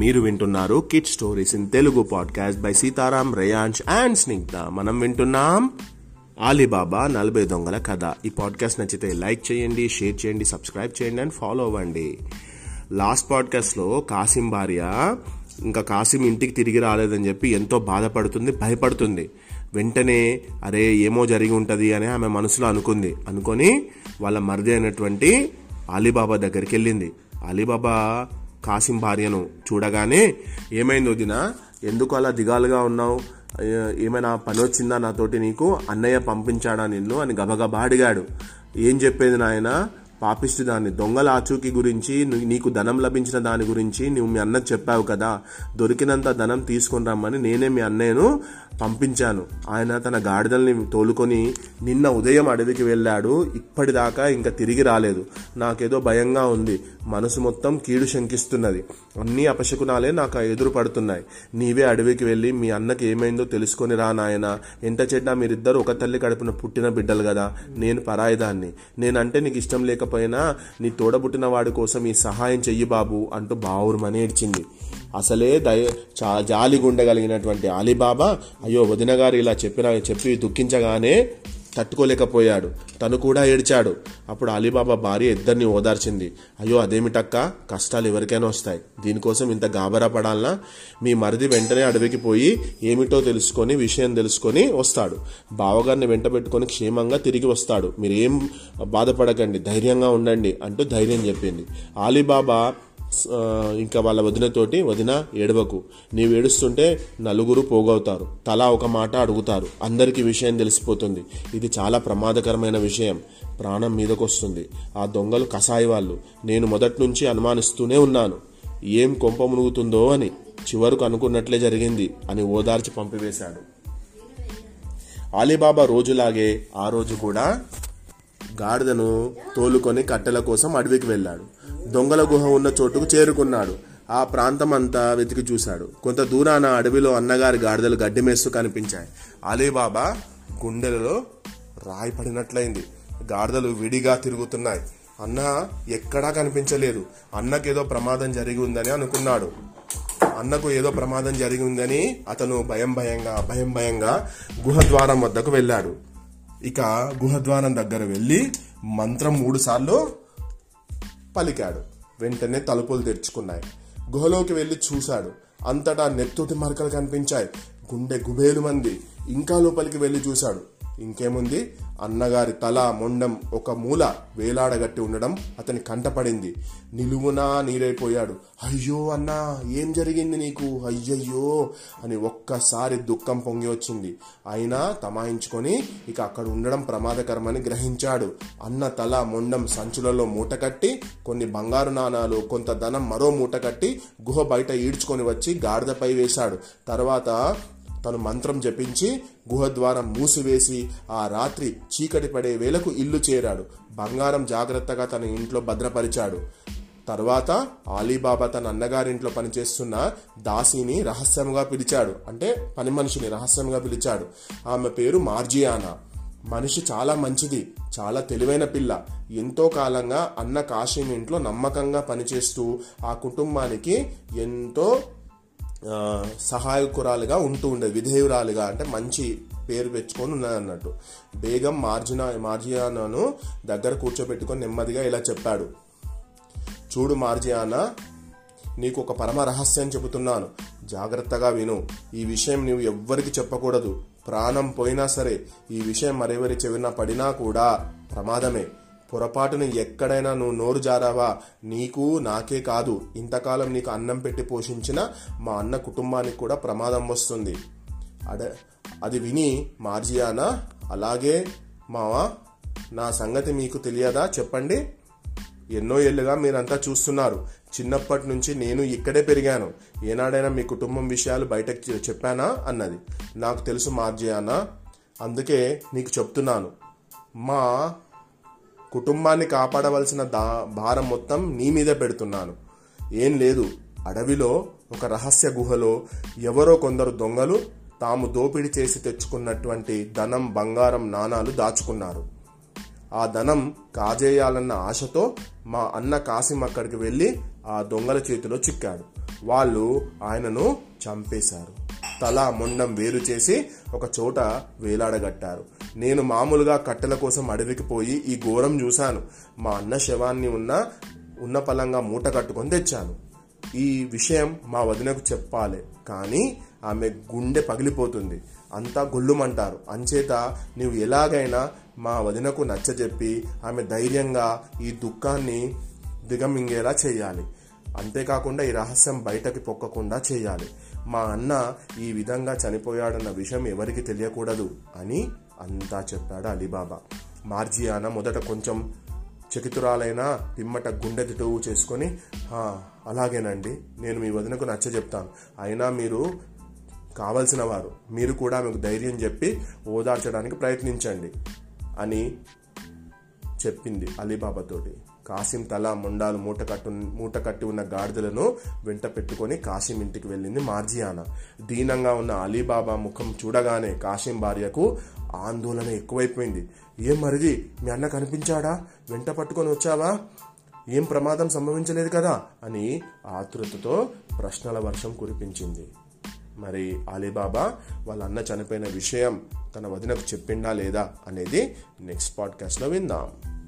మీరు వింటున్నారు kid stories in Telugu podcast by Sitaram Reyansh and Snigdha మనం వింటున్నాం ఆలీబాబా నలభై దొంగల కథ. ఈ పాడ్కాస్ట్ నచ్చితే లైక్ చేయండి షేర్ చేయండి సబ్స్క్రైబ్ చేయండి అండ్ ఫాలో అవ్వండి. లాస్ట్ పాడ్కాస్ట్లో కాసిం భార్య ఇంకా కాసిం ఇంటికి తిరిగి రాలేదని చెప్పి ఎంతో బాధపడుతుంది భయపడుతుంది. వెంటనే అరే ఏమో జరిగి ఉంటుంది అని ఆమె మనసులో అనుకుంది. అనుకొని వాళ్ళ మరిది అయినటువంటి అలీబాబా దగ్గరికి వెళ్ళింది. అలీబాబా కాసిం భార్యను చూడగానే ఏమైంది వదిన ఎందుకు అలా దిగాలుగా ఉన్నావు? ఏమైనా పని వచ్చిందా నాతోటి నీకు? అన్నయ్య పంపించాడా నిన్ను? అని గబగబా అడిగాడు. ఏం చెప్పేది నాయన? పాపిష్టి దాన్ని దొంగల ఆచూకీ గురించి నీకు ధనం లభించిన దాని గురించి నువ్వు మీ అన్నకు చెప్పావు కదా. దొరికినంత ధనం తీసుకొని రమ్మని నేనే మీ అన్నయ్యను పంపించాను. ఆయన తన గాడిదల్ని తోలుకొని నిన్న ఉదయం అడవికి వెళ్ళాడు. ఇప్పటిదాకా ఇంకా తిరిగి రాలేదు. నాకేదో భయంగా ఉంది. మనసు మొత్తం కీడు శంకిస్తున్నది. అన్ని అపశకునాలే నాకు ఎదురు పడుతున్నాయి. నీవే అడవికి వెళ్ళి మీ అన్నకి ఏమైందో తెలుసుకొని రా నాయన. ఎంత చెడ్డా మీరిద్దరు ఒక తల్లి కడుపున పుట్టిన బిడ్డలు కదా నేను పరాయిదాన్ని. నేనంటే నీకు ఇష్టం లేకపోయినా నీ తోడబుట్టిన వాడి కోసం ఈ సహాయం చెయ్యి బాబు అంటూ బావురుమని ఏడ్చింది. అసలే దయ చా జాలి గుండగలిగినటువంటి అలీబాబా అయ్యో వదిన గారు ఇలా చెప్పిన చెప్పి దుఃఖించగానే తట్టుకోలేకపోయాడు. తను కూడా ఏడ్చాడు. అప్పుడు అలీబాబా భార్య ఇద్దరిని ఓదార్చింది. అయ్యో అదేమిటక్క? కష్టాలు ఎవరికైనా వస్తాయి. దీనికోసం ఇంత గాబరా పడాలనా? మీ మరిది వెంటనే అడవికి పోయి ఏమిటో తెలుసుకొని విషయం తెలుసుకొని వస్తాడు. బావగారిని వెంట పెట్టుకొని క్షేమంగా తిరిగి వస్తాడు. మీరేం బాధపడకండి. ధైర్యంగా ఉండండి అంటూ ధైర్యం చెప్పింది. అలీబాబా ఇంకా వాళ్ళ వదినతోటి వదిన ఏడవకు. నీవు ఏడుస్తుంటే నలుగురు పోగవుతారు. తలా ఒక మాట అడుగుతారు. అందరికీ విషయం తెలిసిపోతుంది. ఇది చాలా ప్రమాదకరమైన విషయం. ప్రాణం మీదకొస్తుంది. ఆ దొంగలు కసాయి వాళ్ళు. నేను మొదటి నుంచి అనుమానిస్తూనే ఉన్నాను. ఏం కొంప మునుగుతుందో అని చివరకు అనుకున్నట్లే జరిగింది అని ఓదార్చి పంపివేశాడు. అలీబాబా రోజులాగే ఆ రోజు కూడా గాడిదను తోలుకొని కట్టెల కోసం అడవికి వెళ్ళాడు. దొంగల గుహ ఉన్న చోటుకు చేరుకున్నాడు. ఆ ప్రాంతం అంతా వెతికి చూశాడు. కొంత దూరాన అడవిలో అన్నగారి గాడిదలు గడ్డి మేస్తూ కనిపించాయి. అలీబాబా గుండెలలో రాయి పడినట్లయింది. గాడిదలు విడిగా తిరుగుతున్నాయి. అన్న ఎక్కడా కనిపించలేదు. అన్నకేదో ప్రమాదం జరిగి ఉందని అనుకున్నాడు. అన్నకు ఏదో ప్రమాదం జరిగి ఉందని అతను భయం భయంగా భయం భయంగా గుహద్వారం వద్దకు వెళ్ళాడు. ఇక గుహద్వారం దగ్గర వెళ్ళి మంత్రం మూడుసార్లు పలికాడు. వెంటనే తలుపులు తెరుచుకున్నాయి. గుహలోకి వెళ్ళి చూశాడు. అంతటా నెత్తోటి మరకలు కనిపించాయి. గుండె గుబేలు మంది. ఇంకా లోపలికి వెళ్ళి చూశాడు. ఇంకేముంది? అన్నగారి తల మొండం ఒక మూల వేలాడగట్టి ఉండడం అతని కంటపడింది. నిలువునా నీరైపోయాడు. అయ్యో అన్నా ఏం జరిగింది నీకు? అయ్యయ్యో అని ఒక్కసారి దుఃఖం పొంగి వచ్చింది. అయినా తమాయించుకొని ఇక అక్కడ ఉండడం ప్రమాదకరమని గ్రహించాడు. అన్న తల మొండం సంచులలో మూట కట్టి కొన్ని బంగారు నాణాలు కొంత ధనం మరో మూట కట్టి గుహ బయట ఈడ్చుకొని వచ్చి గాడిదపై వేశాడు. తర్వాత తను మంత్రం జపించి గుహద్వారం మూసివేసి ఆ రాత్రి చీకటి పడే వేళకు ఇల్లు చేరాడు. బంగారం జాగ్రత్తగా తన ఇంట్లో భద్రపరిచాడు. తర్వాత ఆలీబాబా తన అన్నగారింట్లో పనిచేస్తున్న దాసిని రహస్యంగా పిలిచాడు. అంటే పని మనిషిని రహస్యంగా పిలిచాడు. ఆమె పేరు మార్జియానా. మనిషి చాలా మంచిది చాలా తెలివైన పిల్ల. ఎంతో కాలంగా అన్న కాశీం ఇంట్లో నమ్మకంగా పనిచేస్తూ ఆ కుటుంబానికి ఎంతో సహాయకురాలుగా ఉంటూ ఉండేది విధేయురాలుగా అంటే మంచి పేరు పెంచుకొని ఉన్నది అన్నట్టు. బేగం మార్జినా మార్జియానాను దగ్గర కూర్చోబెట్టుకొని నెమ్మదిగా ఇలా చెప్పాడు. చూడు మార్జియానా నీకు ఒక పరమ రహస్యం చెబుతున్నాను. జాగ్రత్తగా విను. ఈ విషయం నీవు ఎవ్వరికి చెప్పకూడదు. ప్రాణం పోయినా సరే ఈ విషయం మరెవరి చెవిన పడినా కూడా ప్రమాదమే. పొరపాటును ఎక్కడైనా నువ్వు నోరు జారావా? నీకు నాకే కాదు. ఇంతకాలం నీకు అన్నం పెట్టి పోషించిన మా అన్న కుటుంబానికి కూడా ప్రమాదం వస్తుంది. అడ అది విని మార్జియానా? అలాగే మావా నా సంగతి మీకు తెలియదా? చెప్పండి. ఎన్నో ఏళ్ళుగా మీరంతా చూస్తున్నారు. చిన్నప్పటి నుంచి నేను ఇక్కడే పెరిగాను. ఏనాడైనా మీ కుటుంబం విషయాలు బయటకు చెప్పానా? అన్నది. నాకు తెలుసు మార్జియానా? అందుకే నీకు చెప్తున్నాను. మా కుటుంబాన్ని కాపాడవలసిన దా భారం మొత్తం నీ మీదే పెడుతున్నాను. ఏం లేదు. అడవిలో ఒక రహస్య గుహలో ఎవరో కొందరు దొంగలు తాము దోపిడీ చేసి తెచ్చుకున్నటువంటి ధనం బంగారం నాణాలు దాచుకున్నారు. ఆ ధనం కాజేయాలన్న ఆశతో మా అన్న కాసిం అక్కడికి వెళ్ళి ఆ దొంగల చేతిలో చిక్కాడు. వాళ్ళు ఆయనను చంపేశారు. తల మొండం వేరు చేసి ఒక చోట వేలాడగట్టారు. నేను మామూలుగా కట్టెల కోసం అడవికి పోయి ఈ ఘోరం చూశాను. మా అన్న శవాన్ని ఉన్న ఉన్న పలంగా మూట కట్టుకొని తెచ్చాను. ఈ విషయం మా వదినకు చెప్పాలి. కానీ ఆమె గుండె పగిలిపోతుంది. అంతా గొల్లుమంటారు. అంచేత నీవు ఎలాగైనా మా వదినకు నచ్చజెప్పి ఆమె ధైర్యంగా ఈ దుఃఖాన్ని దిగమింగేలా చేయాలి. అంతేకాకుండా ఈ రహస్యం బయటకి పొక్కకుండా చేయాలి. మా అన్న ఈ విధంగా చనిపోయాడన్న విషయం ఎవరికి తెలియకూడదు అని అంతా చెప్పాడు అలీబాబా. మార్జియాన మొదట కొంచెం చకితురాలైన పిమ్మట గుండె తిటువు చేసుకొని అలాగేనండి నేను మీ వదినకు నచ్చ చెప్తాను. అయినా మీరు కావలసిన వారు మీరు కూడా మీకు ధైర్యం చెప్పి ఓదార్చడానికి ప్రయత్నించండి అని చెప్పింది అలీబాబాతోటి కాసిం తల ముండాలు మూట కట్టు మూట కట్టి ఉన్న గాడిదలను వెంట పెట్టుకొని కాసిం ఇంటికి వెళ్ళింది మార్జియానా. దీనంగా ఉన్న అలీబాబా ముఖం చూడగానే కాసిం భార్యకు ఆందోళన ఎక్కువైపోయింది. ఏం మరిది మీ అన్న కనిపించాడా? వెంట పట్టుకొని వచ్చావా? ఏం ప్రమాదం సంభవించలేదు కదా? అని ఆతృతతో ప్రశ్నల వర్షం కురిపించింది. మరి అలీబాబా వాళ్ళ అన్న చనిపోయిన విషయం తన వదినకు చెప్పిండా లేదా? అనేది నెక్స్ట్ పాడ్కాస్ట్లో విందాం.